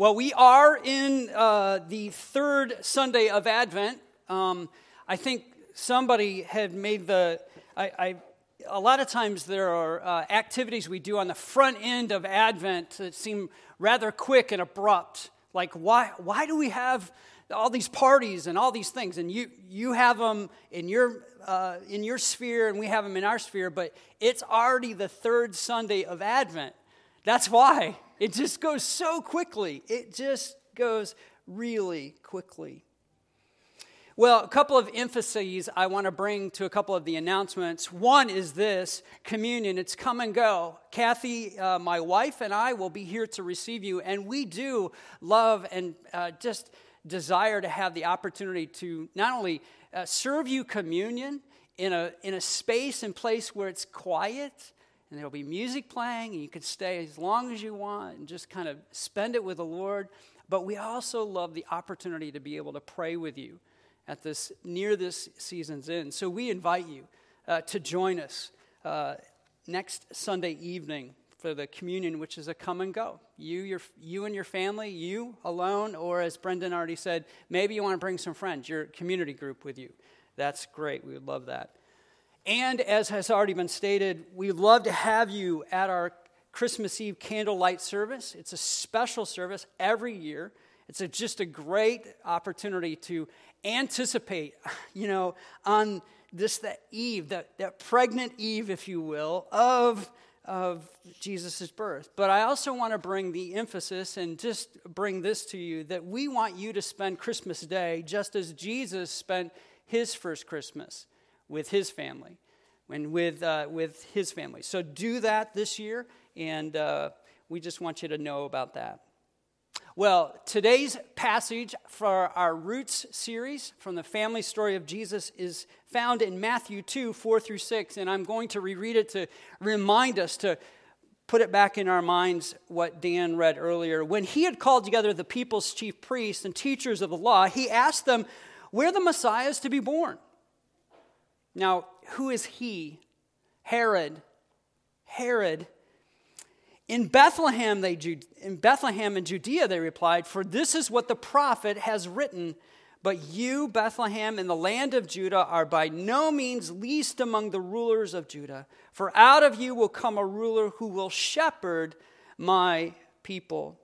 Well, we are in uh, the third Sunday of Advent. Um, I think somebody had made the. I, I a lot of times there are uh, activities we do on the front end of Advent that seem rather quick and abrupt. Like, why, why do we have all these parties and all these things? And you, you have them in your, uh, in your sphere, and we have them in our sphere, but it's already the third Sunday of Advent. That's why. It just goes so quickly. It just goes really quickly. Well, a couple of emphases I want to bring to a couple of the announcements. One is this communion, it's come and go. Kathy, uh, my wife, and I will be here to receive you, and we do love and uh, just desire to have the opportunity to not only uh, serve you communion in a, in a space and place where it's quiet and there'll be music playing, and you can stay as long as you want and just kind of spend it with the Lord. But we also love the opportunity to be able to pray with you at this near this season's end. So we invite you uh, to join us uh, next Sunday evening for the communion, which is a come and go. You, your, you and your family, you alone, or as Brendan already said, maybe you want to bring some friends, your community group with you. That's great. We would love that. And as has already been stated, we'd love to have you at our Christmas Eve candlelight service. It's a special service every year. It's a, just a great opportunity to anticipate, you know, on this that eve, that, that pregnant eve, if you will, of, of Jesus' birth. But I also want to bring the emphasis and just bring this to you that we want you to spend Christmas Day just as Jesus spent his first Christmas with his family and with, uh, with his family. So do that this year, and uh, we just want you to know about that. Well, today's passage for our Roots series from the family story of Jesus is found in Matthew 2 4 through 6, and I'm going to reread it to remind us to put it back in our minds what Dan read earlier. When he had called together the people's chief priests and teachers of the law, he asked them where the Messiah is to be born. Now, who is he? Herod. Herod. In Bethlehem, they, in Bethlehem in Judea, they replied, For this is what the prophet has written. But you, Bethlehem, in the land of Judah, are by no means least among the rulers of Judah. For out of you will come a ruler who will shepherd my people.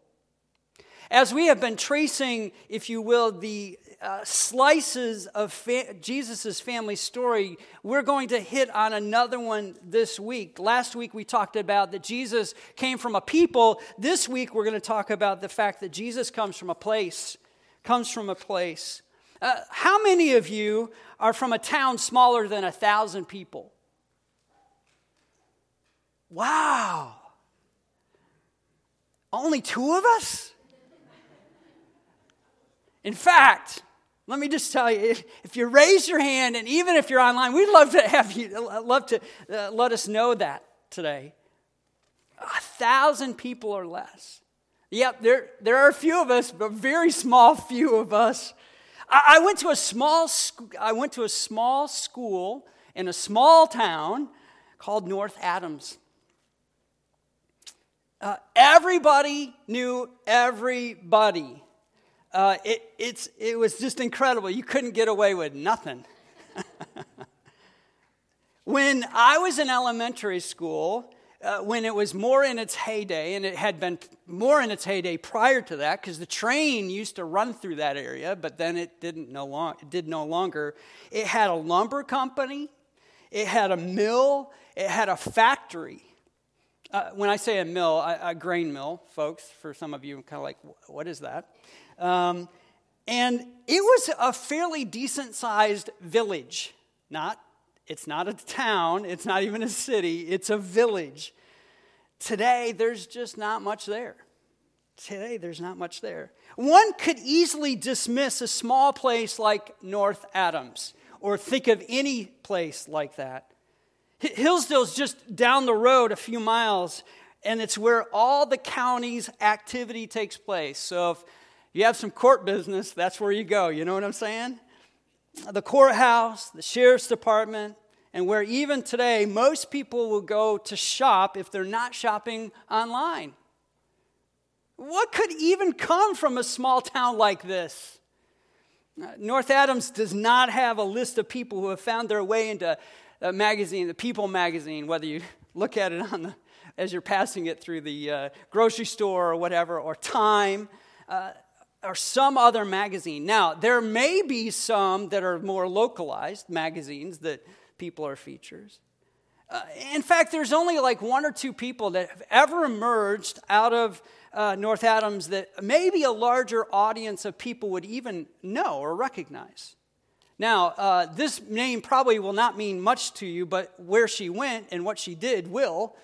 As we have been tracing, if you will, the uh, slices of fa- Jesus' family story, we're going to hit on another one this week. Last week we talked about that Jesus came from a people. This week we're going to talk about the fact that Jesus comes from a place, comes from a place. Uh, how many of you are from a town smaller than a thousand people? Wow. Only two of us? In fact, let me just tell you, if, if you raise your hand, and even if you're online, we'd love to have you, love to uh, let us know that today. A thousand people or less. Yep, there, there are a few of us, but very small few of us. I, went to a small, I went to a small school in a small town called North Adams. Uh, everybody knew everybody uh, it, it's, it was just incredible. You couldn't get away with nothing. when I was in elementary school, uh, when it was more in its heyday, and it had been more in its heyday prior to that, because the train used to run through that area, but then it didn't no long, it did no longer. It had a lumber company, it had a mill, it had a factory. Uh, when I say a mill, a, a grain mill, folks, for some of you, kind of like, what is that? Um, and it was a fairly decent sized village. Not, it's not a town, it's not even a city, it's a village. Today, there's just not much there. Today, there's not much there. One could easily dismiss a small place like North Adams or think of any place like that. Hillsdale's just down the road a few miles, and it's where all the county's activity takes place. So if you have some court business, that's where you go. You know what I'm saying? The courthouse, the sheriff's department, and where even today most people will go to shop if they're not shopping online. What could even come from a small town like this? North Adams does not have a list of people who have found their way into a magazine, the People magazine, whether you look at it on the, as you're passing it through the uh, grocery store or whatever, or Time, uh, or some other magazine. Now, there may be some that are more localized magazines that people are features. Uh, in fact, there's only like one or two people that have ever emerged out of uh, North Adams that maybe a larger audience of people would even know or recognize. Now, uh, this name probably will not mean much to you, but where she went and what she did will.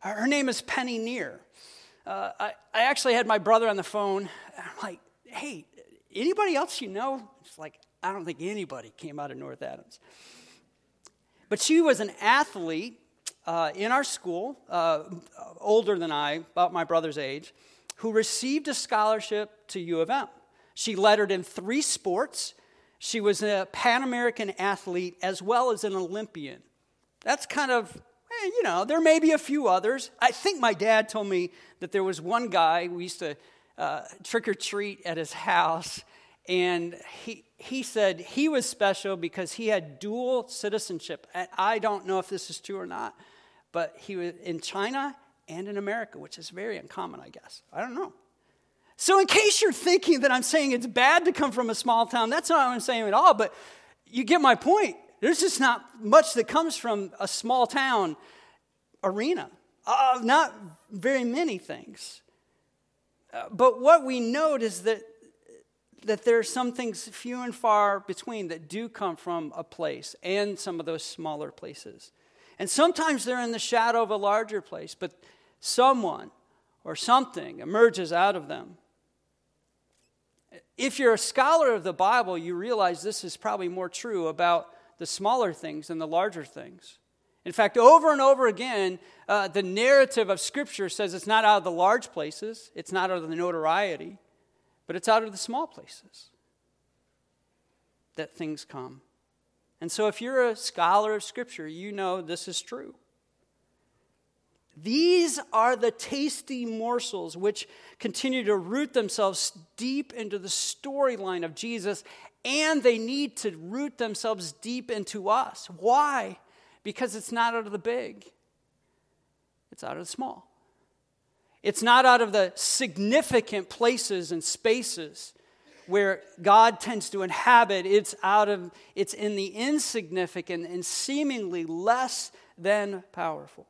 Her name is Penny Neer. Uh, I, I, actually had my brother on the phone. I'm like, hey, anybody else you know? It's like, I don't think anybody came out of North Adams. But she was an athlete uh, in our school, uh, older than I, about my brother's age, who received a scholarship to U of M. She lettered in three sports. She was a Pan American athlete as well as an Olympian. That's kind of, eh, you know, there may be a few others. I think my dad told me that there was one guy, we used to uh, trick or treat at his house, and he, he said he was special because he had dual citizenship. I don't know if this is true or not, but he was in China and in America, which is very uncommon, I guess. I don't know. So, in case you're thinking that I'm saying it's bad to come from a small town, that's not what I'm saying at all, but you get my point. There's just not much that comes from a small town arena, uh, not very many things. But what we note is that that there are some things few and far between that do come from a place and some of those smaller places. And sometimes they're in the shadow of a larger place, but someone or something emerges out of them. If you're a scholar of the Bible, you realize this is probably more true about the smaller things than the larger things. In fact, over and over again, uh, the narrative of Scripture says it's not out of the large places, it's not out of the notoriety, but it's out of the small places that things come. And so, if you're a scholar of Scripture, you know this is true. These are the tasty morsels which continue to root themselves deep into the storyline of Jesus, and they need to root themselves deep into us. Why? Because it's not out of the big, it's out of the small. It's not out of the significant places and spaces where God tends to inhabit. It's out of it's in the insignificant and seemingly less than powerful.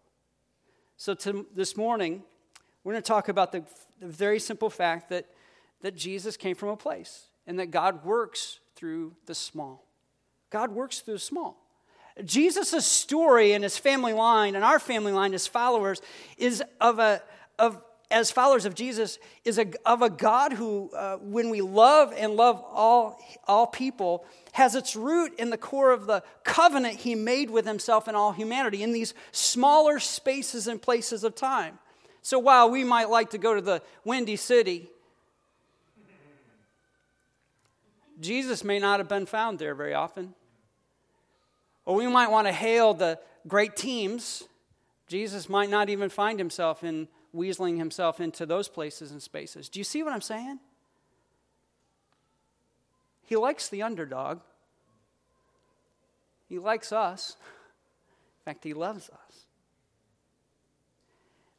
So to, this morning, we're going to talk about the, the very simple fact that, that Jesus came from a place and that God works through the small. God works through the small. Jesus' story and his family line and our family line as followers is of a of as followers of Jesus is a, of a God who, uh, when we love and love all, all people, has its root in the core of the covenant he made with himself and all humanity in these smaller spaces and places of time. So while we might like to go to the Windy City, Jesus may not have been found there very often. Or we might want to hail the great teams. Jesus might not even find himself in weaseling himself into those places and spaces. Do you see what I'm saying? He likes the underdog. He likes us. In fact, he loves us.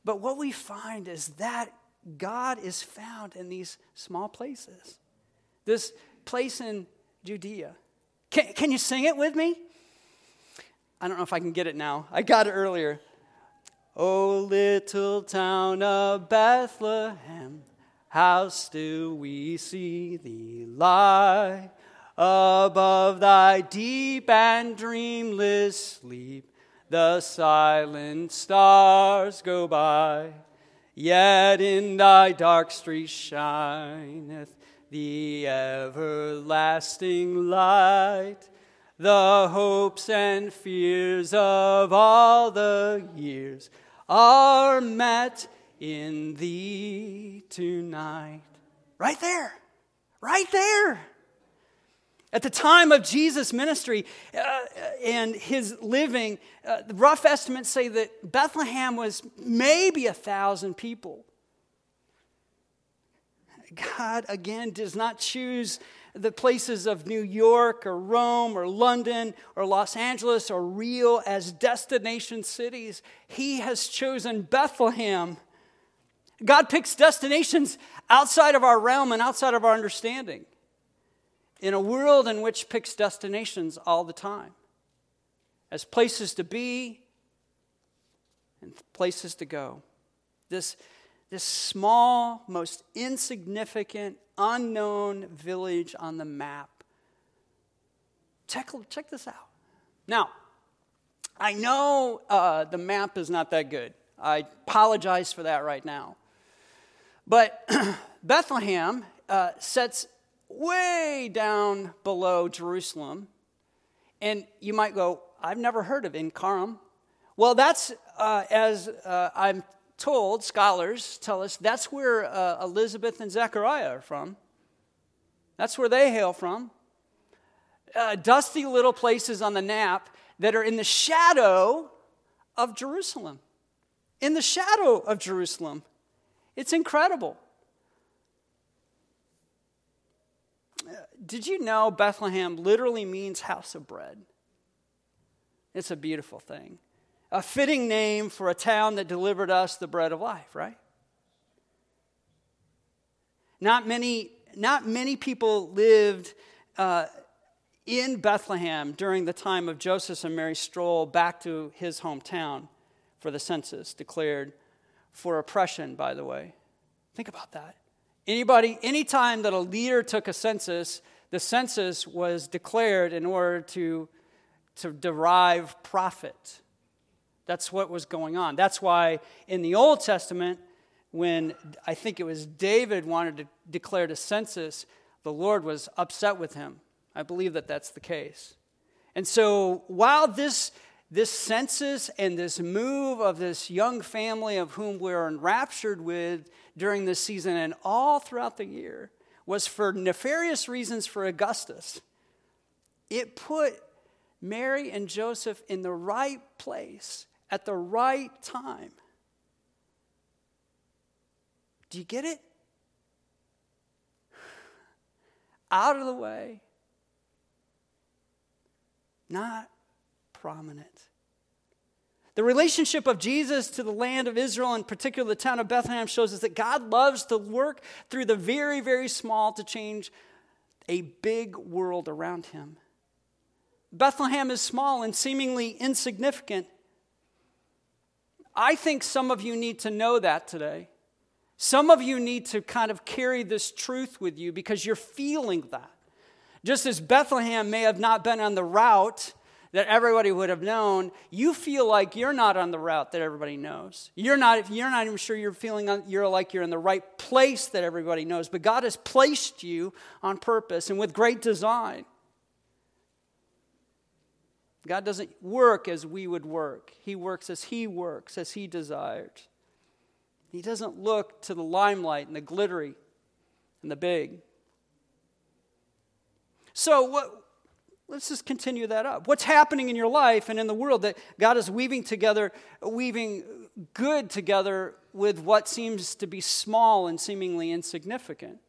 But what we find is that God is found in these small places. This place in Judea. Can, can you sing it with me? I don't know if I can get it now. I got it earlier. O little town of Bethlehem, how still we see thee lie above thy deep and dreamless sleep. The silent stars go by, yet in thy dark streets shineth the everlasting light. The hopes and fears of all the years are met in thee tonight. Right there, right there. At the time of Jesus' ministry uh, and his living, uh, rough estimates say that Bethlehem was maybe a thousand people. God, again, does not choose the places of New York or Rome or London or Los Angeles or Rio as destination cities. He has chosen Bethlehem. God picks destinations outside of our realm and outside of our understanding in a world in which picks destinations all the time as places to be and places to go. This, this small, most insignificant, unknown village on the map. Check, check this out. Now, I know uh, the map is not that good. I apologize for that right now. But Bethlehem uh, sets way down below Jerusalem. And you might go, I've never heard of En Karim. Well, that's, uh, as uh, I'm told, scholars tell us, that's where uh, Elizabeth and Zechariah are from. That's where they hail from. Uh, dusty little places on the nap that are in the shadow of Jerusalem. In the shadow of Jerusalem. It's incredible. Did you know Bethlehem literally means house of bread? It's a beautiful thing. A fitting name for a town that delivered us the bread of life, right? Not many, not many people lived uh, in Bethlehem during the time of Joseph and Mary stroll back to his hometown for the census declared for oppression, by the way. Think about that. Anybody, anytime that a leader took a census, the census was declared in order to, to derive profit. That's what was going on. That's why in the Old Testament, when I think it was David wanted to declare a census, the Lord was upset with him. I believe that that's the case. And so while this, this census and this move of this young family of whom we're enraptured with during this season and all throughout the year was for nefarious reasons for Augustus, it put Mary and Joseph in the right place at the right time. Do you get it? Out of the way, not prominent. The relationship of Jesus to the land of Israel, in particular the town of Bethlehem, shows us that God loves to work through the very, very small to change a big world around him. Bethlehem is small and seemingly insignificant, I think some of you need to know that today. Some of you need to kind of carry this truth with you because you're feeling that. Just as Bethlehem may have not been on the route that everybody would have known, you feel like you're not on the route that everybody knows. You're not, you're not even sure you're feeling you're like you're in the right place that everybody knows, but God has placed you on purpose and with great design. God doesn't work as we would work, He works as He works, as He desired. He doesn't look to the limelight and the glittery and the big. So, what, let's just continue that up. What's happening in your life and in the world that God is weaving together, weaving good together with what seems to be small and seemingly insignificant?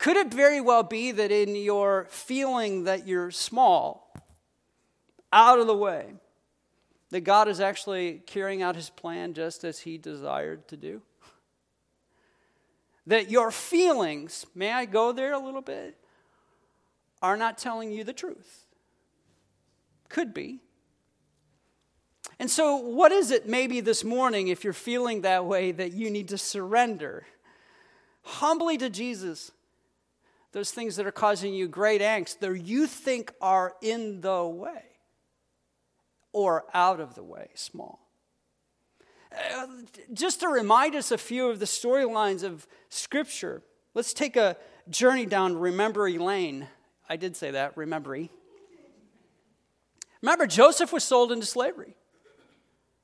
Could it very well be that in your feeling that you're small, out of the way, that God is actually carrying out his plan just as he desired to do? That your feelings, may I go there a little bit, are not telling you the truth? Could be. And so, what is it maybe this morning, if you're feeling that way, that you need to surrender humbly to Jesus? Those things that are causing you great angst, that you think are in the way or out of the way, small. Uh, just to remind us a few of the storylines of Scripture, let's take a journey down Remembery Lane. I did say that, Remembery. Remember, Joseph was sold into slavery.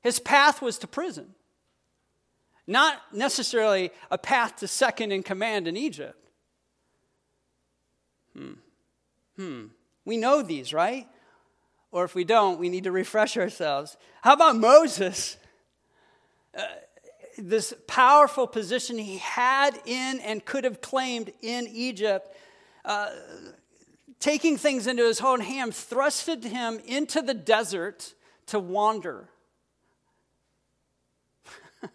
His path was to prison, not necessarily a path to second in command in Egypt. Hmm. Hmm. We know these, right? Or if we don't, we need to refresh ourselves. How about Moses? Uh, this powerful position he had in and could have claimed in Egypt, uh, taking things into his own hand, thrusted him into the desert to wander.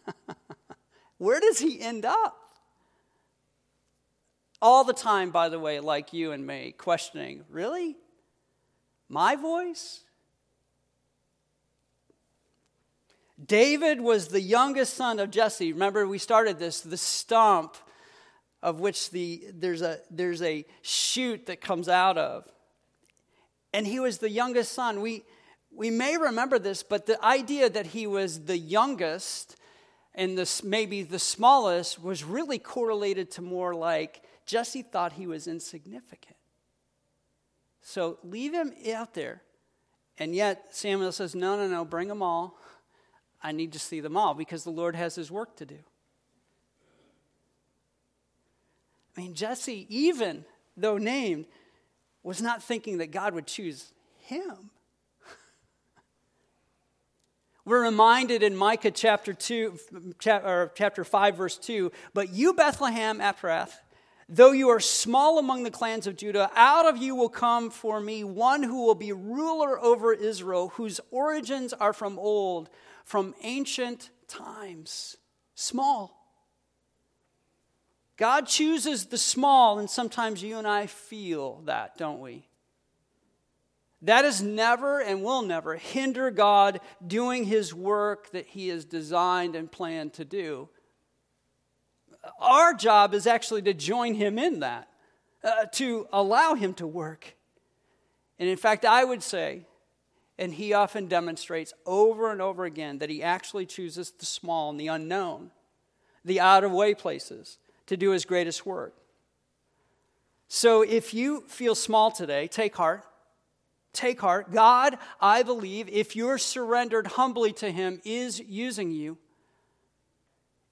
Where does he end up? All the time, by the way, like you and me, questioning, really? My voice? David was the youngest son of Jesse. Remember, we started this, the stump of which the, there's, a, there's a shoot that comes out of. And he was the youngest son. We, we may remember this, but the idea that he was the youngest and this maybe the smallest was really correlated to more like Jesse thought he was insignificant. So leave him out there. And yet Samuel says, No, no, no, bring them all. I need to see them all because the Lord has his work to do. I mean, Jesse, even though named, was not thinking that God would choose him. We're reminded in Micah chapter 2, or chapter 5, verse 2 But you, Bethlehem Ephrath, though you are small among the clans of Judah, out of you will come for me one who will be ruler over Israel, whose origins are from old, from ancient times. Small. God chooses the small, and sometimes you and I feel that, don't we? That is never and will never hinder God doing his work that he has designed and planned to do. Our job is actually to join him in that, uh, to allow him to work. And in fact, I would say, and he often demonstrates over and over again, that he actually chooses the small and the unknown, the out of way places to do his greatest work. So if you feel small today, take heart. Take heart. God, I believe, if you're surrendered humbly to Him, is using you.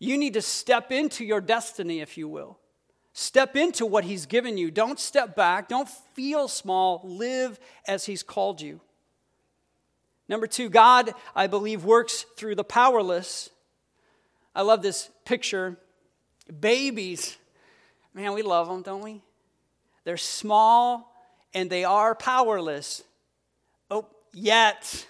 You need to step into your destiny, if you will. Step into what He's given you. Don't step back. Don't feel small. Live as He's called you. Number two, God, I believe, works through the powerless. I love this picture. Babies, man, we love them, don't we? They're small and they are powerless. Oh, yet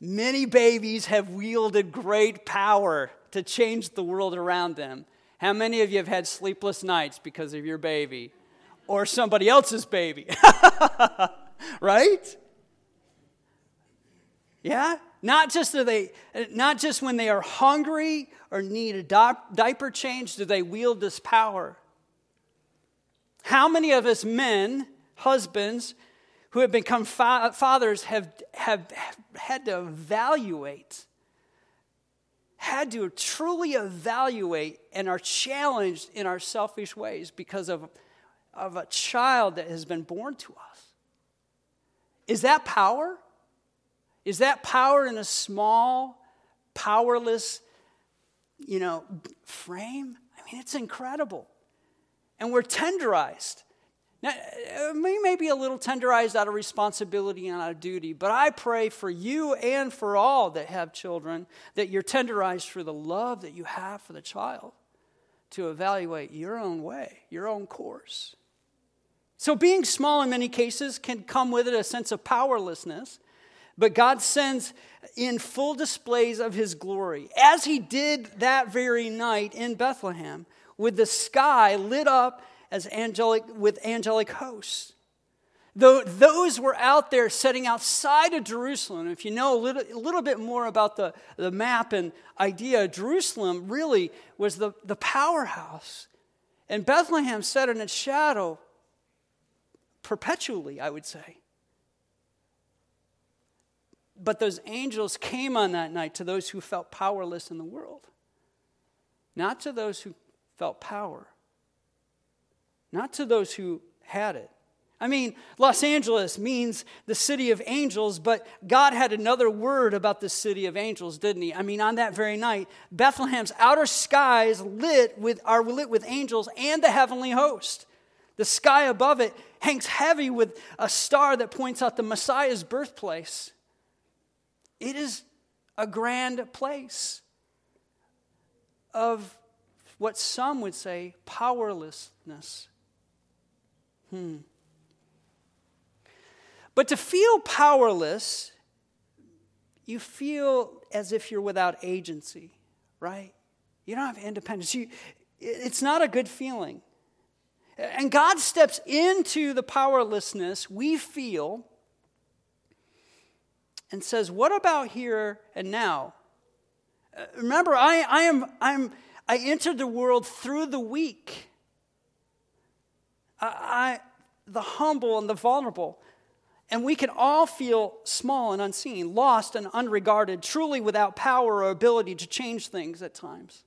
many babies have wielded great power to change the world around them. How many of you have had sleepless nights because of your baby or somebody else's baby? right? Yeah? Not just are they not just when they are hungry or need a diaper change do they wield this power. How many of us men, husbands, who have become fa- fathers have, have, have had to evaluate, had to truly evaluate, and are challenged in our selfish ways because of, of a child that has been born to us. Is that power? Is that power in a small, powerless, you know, frame? I mean, it's incredible. And we're tenderized. Now, uh, we may be a little tenderized out of responsibility and out of duty, but I pray for you and for all that have children that you're tenderized for the love that you have for the child to evaluate your own way, your own course. So, being small in many cases can come with it a sense of powerlessness, but God sends in full displays of his glory, as he did that very night in Bethlehem, with the sky lit up as angelic with angelic hosts. Though those were out there setting outside of Jerusalem. If you know a little, a little bit more about the, the map and idea, Jerusalem really was the, the powerhouse. And Bethlehem sat in its shadow perpetually, I would say. But those angels came on that night to those who felt powerless in the world, not to those who felt power not to those who had it. I mean, Los Angeles means the city of angels, but God had another word about the city of angels, didn't he? I mean, on that very night, Bethlehem's outer skies lit with, are lit with angels and the heavenly host. The sky above it hangs heavy with a star that points out the Messiah's birthplace. It is a grand place. of what some would say powerlessness. Hmm. But to feel powerless, you feel as if you're without agency, right? You don't have independence. You, it's not a good feeling. And God steps into the powerlessness we feel and says, What about here and now? Uh, remember, I, I, am, I'm, I entered the world through the weak, I, the humble and the vulnerable. And we can all feel small and unseen, lost and unregarded, truly without power or ability to change things at times.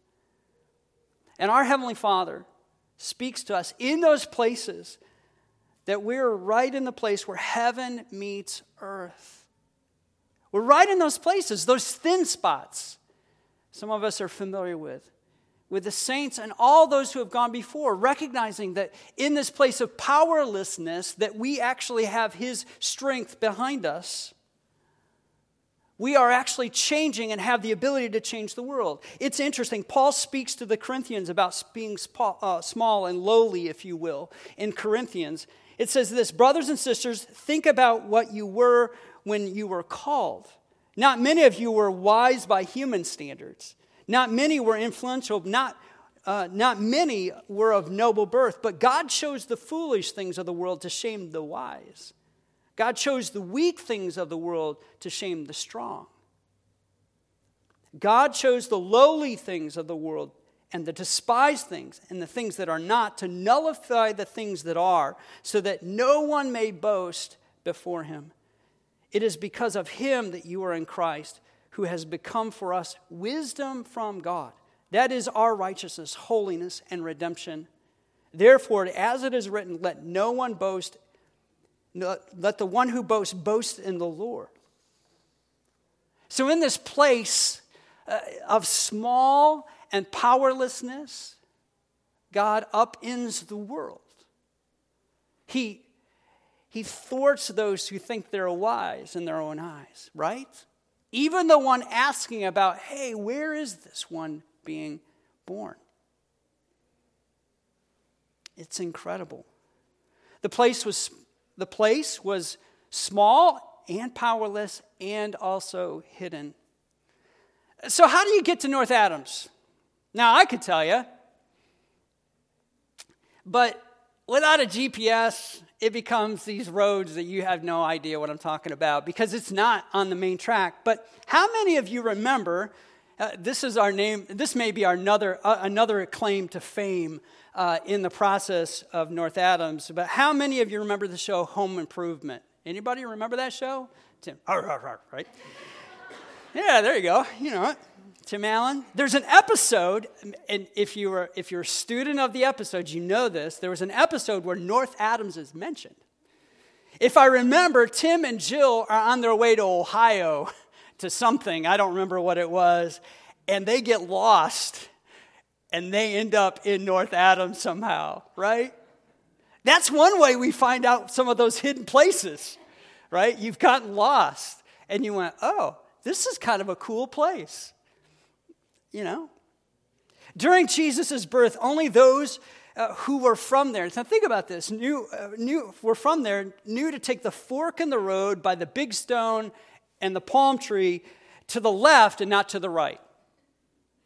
And our Heavenly Father speaks to us in those places that we're right in the place where heaven meets earth. We're right in those places, those thin spots some of us are familiar with with the saints and all those who have gone before recognizing that in this place of powerlessness that we actually have his strength behind us we are actually changing and have the ability to change the world. It's interesting. Paul speaks to the corinthians about being uh, small and lowly if you will in corinthians. It says this brothers and sisters think about what you were when you were called. Not many of you were wise by human standards not many were influential, not, uh, not many were of noble birth, but God chose the foolish things of the world to shame the wise. God chose the weak things of the world to shame the strong. God chose the lowly things of the world and the despised things and the things that are not to nullify the things that are, so that no one may boast before him. It is because of him that you are in Christ who has become for us wisdom from God. That is our righteousness, holiness, and redemption. Therefore, as it is written, let no one boast, let the one who boasts boast in the Lord. So, in this place uh, of small and powerlessness, God upends the world. He, he thwarts those who think they're wise in their own eyes, right? Even the one asking about, hey, where is this one being born? It's incredible. The place was, the place was small and powerless and also hidden. So, how do you get to North Adams? Now, I could tell you, but without a GPS, it becomes these roads that you have no idea what I'm talking about because it's not on the main track. But how many of you remember? Uh, this is our name. This may be our another uh, another claim to fame uh, in the process of North Adams. But how many of you remember the show Home Improvement? Anybody remember that show? Tim, right? yeah, there you go. You know it. Tim Allen. There's an episode, and if you were if you're a student of the episodes, you know this. There was an episode where North Adams is mentioned. If I remember, Tim and Jill are on their way to Ohio to something. I don't remember what it was, and they get lost, and they end up in North Adams somehow. Right? That's one way we find out some of those hidden places. Right? You've gotten lost, and you went, "Oh, this is kind of a cool place." You know. During Jesus' birth, only those uh, who were from there, now think about this, knew, uh, knew, were from there, knew to take the fork in the road by the big stone and the palm tree to the left and not to the right.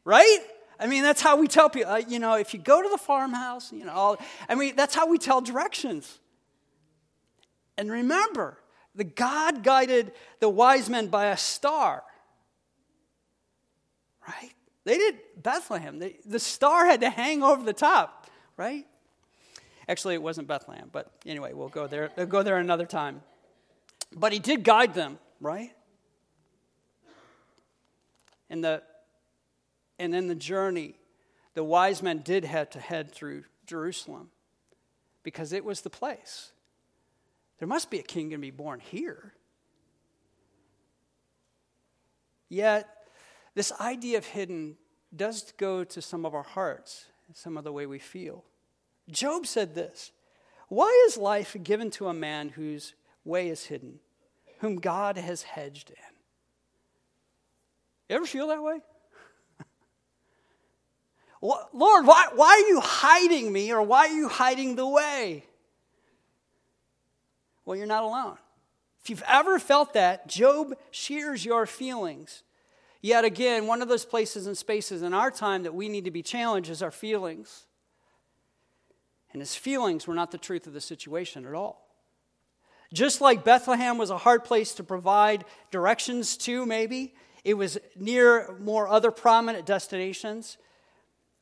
Right? I mean, that's how we tell people, uh, you know, if you go to the farmhouse, you know, all, I mean, that's how we tell directions. And remember, the God guided the wise men by a star. Right? They did Bethlehem. They, the star had to hang over the top, right? Actually, it wasn't Bethlehem, but anyway, we'll go there. We'll go there another time. But he did guide them, right? And the and in the journey, the wise men did have to head through Jerusalem because it was the place. There must be a king going to be born here. Yet this idea of hidden does go to some of our hearts, some of the way we feel. Job said this Why is life given to a man whose way is hidden, whom God has hedged in? You ever feel that way? Lord, why, why are you hiding me or why are you hiding the way? Well, you're not alone. If you've ever felt that, Job shares your feelings. Yet again, one of those places and spaces in our time that we need to be challenged is our feelings. And his feelings were not the truth of the situation at all. Just like Bethlehem was a hard place to provide directions to, maybe, it was near more other prominent destinations,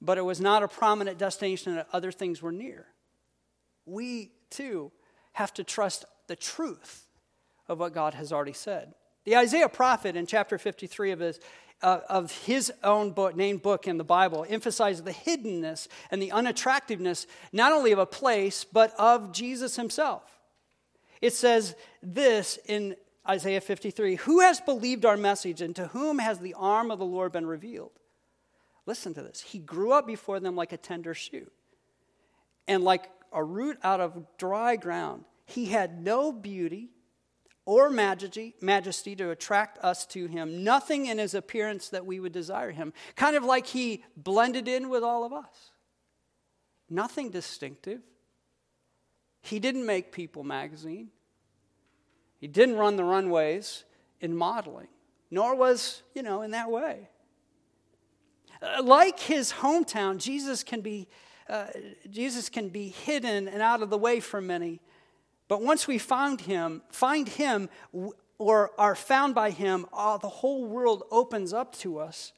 but it was not a prominent destination that other things were near. We, too, have to trust the truth of what God has already said. The Isaiah prophet in chapter 53 of his, uh, of his own book, named book in the Bible emphasizes the hiddenness and the unattractiveness not only of a place, but of Jesus himself. It says this in Isaiah 53 Who has believed our message, and to whom has the arm of the Lord been revealed? Listen to this. He grew up before them like a tender shoot, and like a root out of dry ground. He had no beauty or majesty, majesty to attract us to him, nothing in his appearance that we would desire him. Kind of like he blended in with all of us. Nothing distinctive. He didn't make People magazine. He didn't run the runways in modeling, nor was, you know, in that way. Uh, like his hometown, Jesus can be uh, Jesus can be hidden and out of the way for many. But once we find him, find him or are found by him, uh, the whole world opens up to us.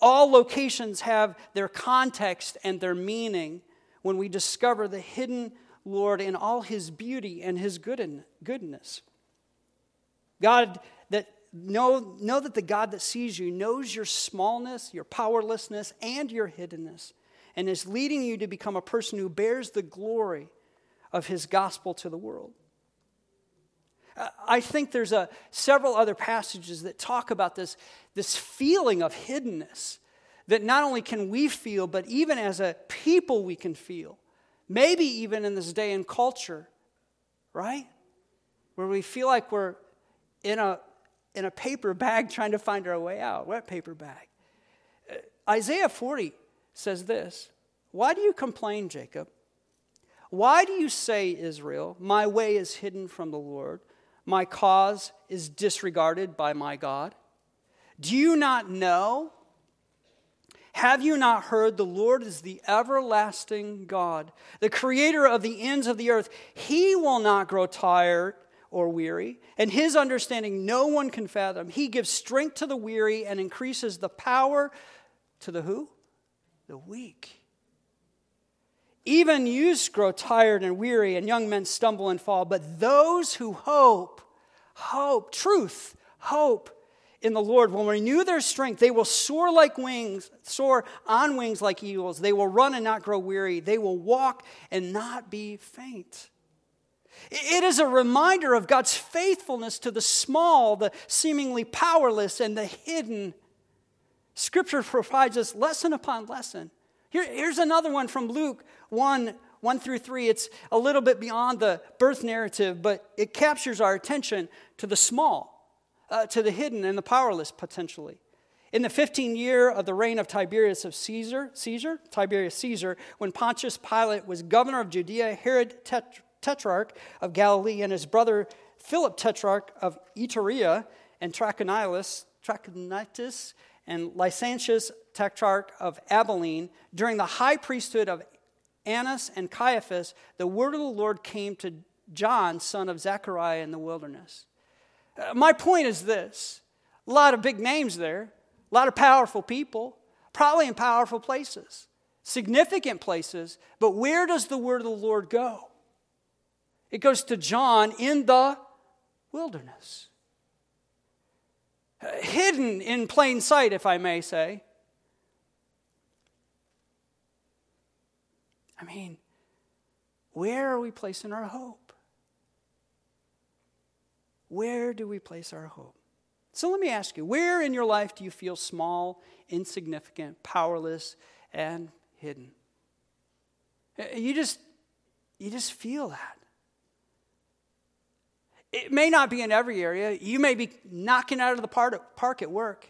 All locations have their context and their meaning when we discover the hidden Lord in all his beauty and his goodness. God that know, know that the God that sees you knows your smallness, your powerlessness, and your hiddenness, and is leading you to become a person who bears the glory of his gospel to the world. I think there's a, several other passages that talk about this, this feeling of hiddenness that not only can we feel, but even as a people we can feel. Maybe even in this day and culture, right? Where we feel like we're in a, in a paper bag trying to find our way out. What paper bag? Uh, Isaiah 40 says this Why do you complain, Jacob? Why do you say, Israel, my way is hidden from the Lord? My cause is disregarded by my God? Do you not know? Have you not heard the Lord is the everlasting God, the creator of the ends of the earth? He will not grow tired or weary, and his understanding no one can fathom. He gives strength to the weary and increases the power to the who? The weak. Even youths grow tired and weary, and young men stumble and fall. But those who hope, hope, truth, hope in the Lord will renew their strength. They will soar like wings, soar on wings like eagles. They will run and not grow weary. They will walk and not be faint. It is a reminder of God's faithfulness to the small, the seemingly powerless, and the hidden. Scripture provides us lesson upon lesson. Here, here's another one from Luke 1 1 through 3. It's a little bit beyond the birth narrative, but it captures our attention to the small, uh, to the hidden, and the powerless potentially. In the 15th year of the reign of Tiberius of Caesar, Caesar, Tiberius Caesar, when Pontius Pilate was governor of Judea, Herod Tetra, tetrarch of Galilee, and his brother Philip, tetrarch of Iturea and Trachonitis, Trachonitis and Lysanias, tetrarch of Abilene, during the high priesthood of Annas and Caiaphas, the word of the Lord came to John, son of Zechariah, in the wilderness. Uh, my point is this a lot of big names there, a lot of powerful people, probably in powerful places, significant places, but where does the word of the Lord go? It goes to John in the wilderness. Hidden in plain sight, if I may say. I mean, where are we placing our hope? Where do we place our hope? So let me ask you where in your life do you feel small, insignificant, powerless, and hidden? Uh, you just, you just feel that. It may not be in every area. You may be knocking out of the park at work.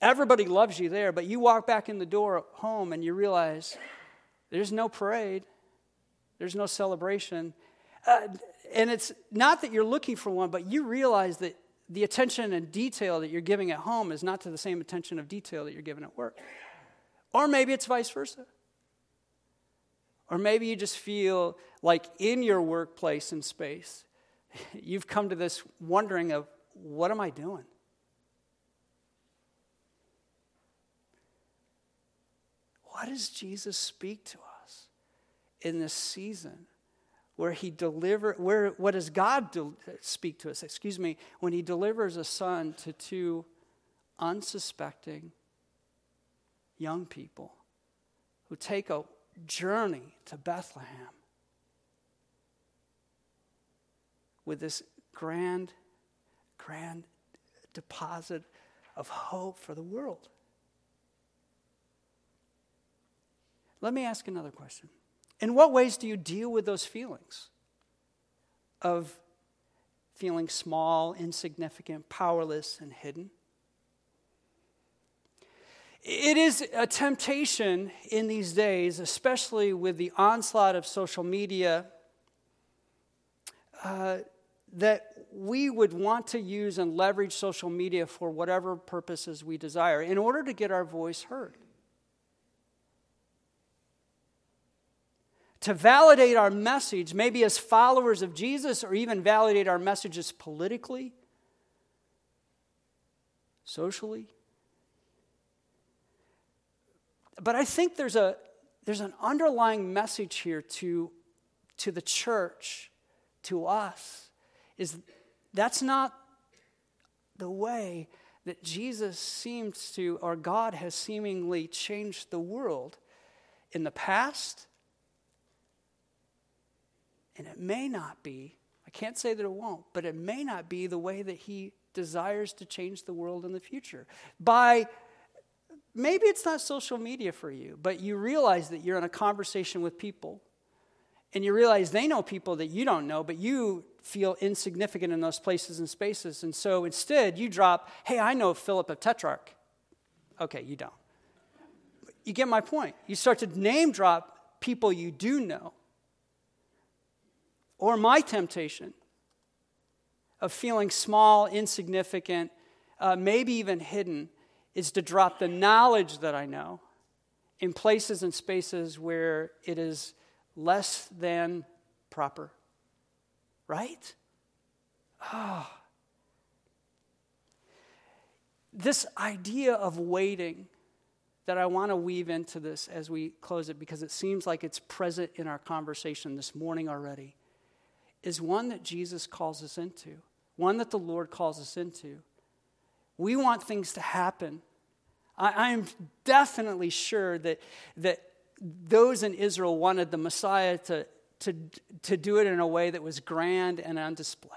Everybody loves you there, but you walk back in the door home and you realize there's no parade, there's no celebration. Uh, and it's not that you're looking for one, but you realize that the attention and detail that you're giving at home is not to the same attention of detail that you're giving at work. Or maybe it's vice versa. Or maybe you just feel like in your workplace and space, you've come to this wondering of what am I doing? What does Jesus speak to us in this season where he deliver where what does God do, speak to us? Excuse me, when he delivers a son to two unsuspecting young people who take a journey to Bethlehem with this grand, grand deposit of hope for the world. Let me ask another question. In what ways do you deal with those feelings of feeling small, insignificant, powerless, and hidden? It is a temptation in these days, especially with the onslaught of social media, uh, that we would want to use and leverage social media for whatever purposes we desire in order to get our voice heard. To validate our message, maybe as followers of Jesus, or even validate our messages politically, socially. But I think there's, a, there's an underlying message here to, to the church, to us, is that's not the way that Jesus seems to, or God has seemingly changed the world in the past. And it may not be, I can't say that it won't, but it may not be the way that He desires to change the world in the future. By maybe it's not social media for you, but you realize that you're in a conversation with people and you realize they know people that you don't know, but you feel insignificant in those places and spaces. And so instead, you drop, hey, I know Philip of Tetrarch. Okay, you don't. You get my point. You start to name drop people you do know. Or my temptation of feeling small, insignificant, uh, maybe even hidden is to drop the knowledge that I know in places and spaces where it is less than proper. Right? Ah. Oh. This idea of waiting that I want to weave into this as we close it because it seems like it's present in our conversation this morning already is one that Jesus calls us into, one that the Lord calls us into. We want things to happen. I, am definitely sure that, that those in Israel wanted the Messiah to, to, to do it in a way that was grand and on display.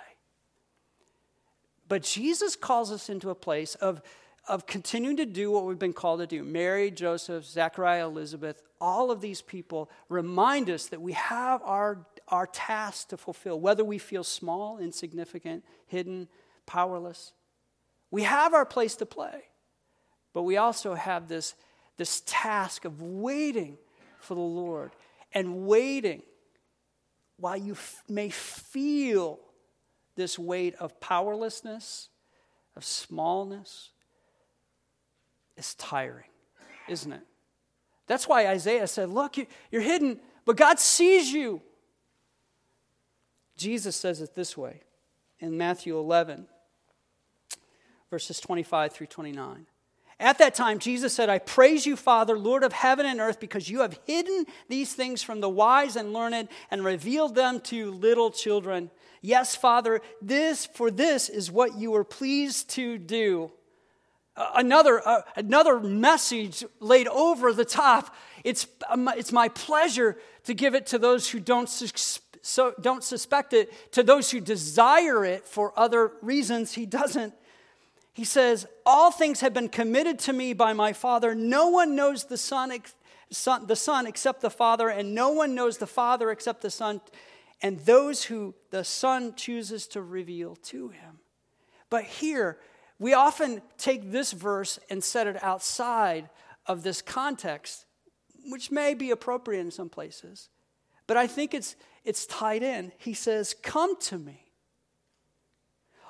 But Jesus calls us into a place of, of continuing to do what we've been called to do. Mary, Joseph, Zechariah, Elizabeth, all of these people remind us that we have our, our task to fulfill, whether we feel small, insignificant, hidden, powerless. We have our place to play, but we also have this, this task of waiting for the Lord and waiting while you f- may feel this weight of powerlessness, of smallness, is tiring, isn't it? That's why Isaiah said, Look, you're hidden, but God sees you. Jesus says it this way in Matthew 11, verses 25 through 29. At that time, Jesus said, I praise you, Father, Lord of heaven and earth, because you have hidden these things from the wise and learned and revealed them to little children. Yes, Father, this for this is what you were pleased to do. Another, uh, another message laid over the top. It's, um, it's my pleasure to give it to those who don't, su- so, don't suspect it, to those who desire it for other reasons. He doesn't he says, All things have been committed to me by my Father. No one knows the son, son, the son except the Father, and no one knows the Father except the Son, and those who the Son chooses to reveal to him. But here, we often take this verse and set it outside of this context, which may be appropriate in some places. But I think it's, it's tied in. He says, Come to me,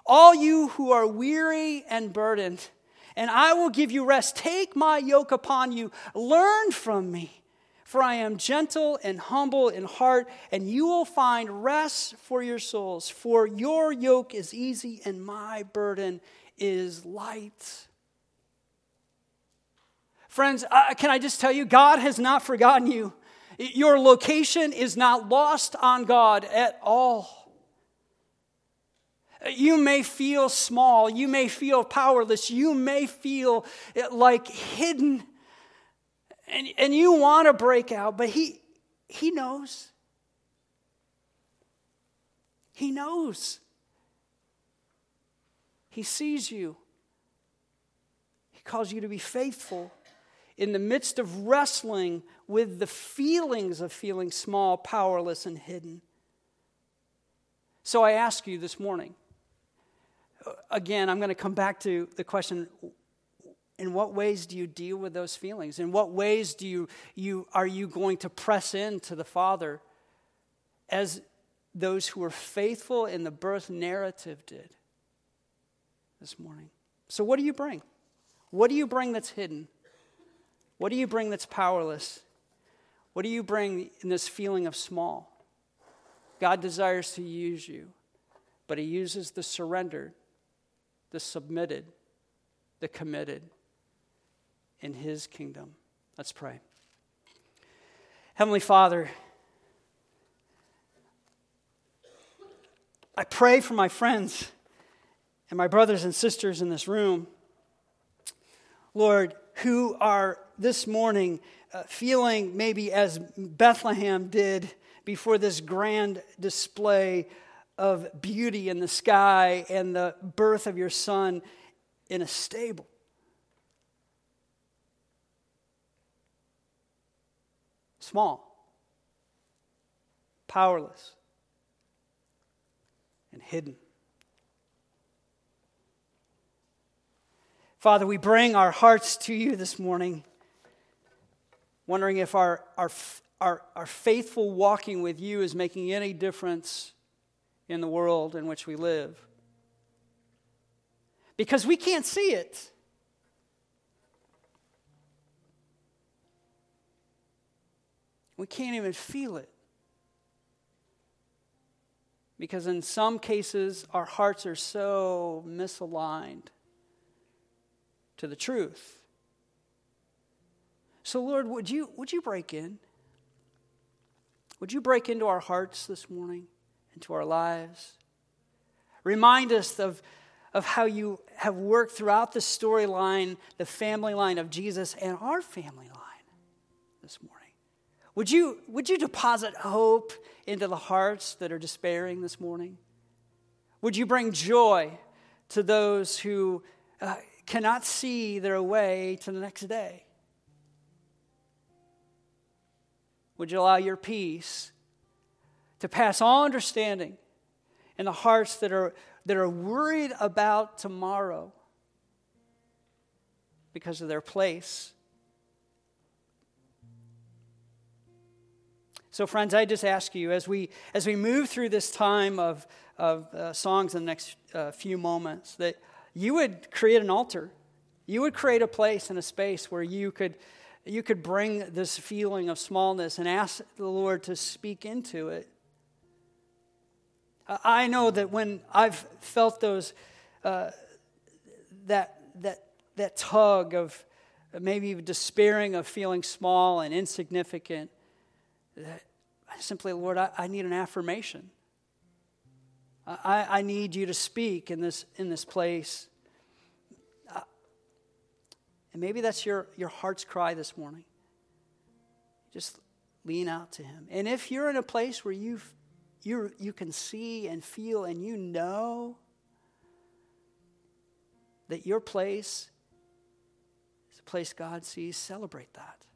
all you who are weary and burdened, and I will give you rest. Take my yoke upon you, learn from me. For I am gentle and humble in heart, and you will find rest for your souls. For your yoke is easy, and my burden is light. Friends, uh, can I just tell you, God has not forgotten you. Your location is not lost on God at all. You may feel small. You may feel powerless. You may feel eh, like hidden. And, and you want to break out, but he, he knows. He knows. He sees you. He calls you to be faithful in the midst of wrestling with the feelings of feeling small, powerless, and hidden. So I ask you this morning again, I'm going to come back to the question in what ways do you deal with those feelings? In what ways do you, you, are you going to press into the Father as those who are faithful in the birth narrative did? this morning. So, what do you bring? What do you bring that's hidden? What do you bring that's powerless? What do you bring in this feeling of small? God desires to use you, but He uses the surrendered, the submitted, the committed in His kingdom. Let's pray. Heavenly Father, I pray for my friends and my brothers and sisters in this room, Lord, who are this morning Uh, feeling maybe as Bethlehem did before this grand display of beauty in the sky and the birth of your son in a stable. Small, powerless, and hidden. Father, we bring our hearts to you this morning, wondering if our, our, our, our faithful walking with you is making any difference in the world in which we live. Because we can't see it. We can't even feel it. Because in some cases, our hearts are so misaligned to the truth. So, Lord, would you, would you break in? Would you break into our hearts this morning, into our lives? Remind us of, of how you have worked throughout the storyline, the family line of Jesus, and our family line this morning. Would you, would you deposit hope into the hearts that are despairing this morning? Would you bring joy to those who uh, cannot see their way to the next day? Would you allow your peace to pass all understanding in the hearts that are, that are worried about tomorrow because of their place? So, friends, I just ask you as we, as we move through this time of, of uh, songs in the next uh, few moments that you would create an altar. You would create a place and a space where you could, you could bring this feeling of smallness and ask the Lord to speak into it. I know that when I've felt those, uh, that, that, that tug of maybe despairing of feeling small and insignificant, that simply, Lord, I, I need an affirmation. I, I need you to speak in this, in this place. And maybe that's your, your heart's cry this morning. Just lean out to Him. And if you're in a place where you you you can see and feel and you know that your place is a place God sees, celebrate that.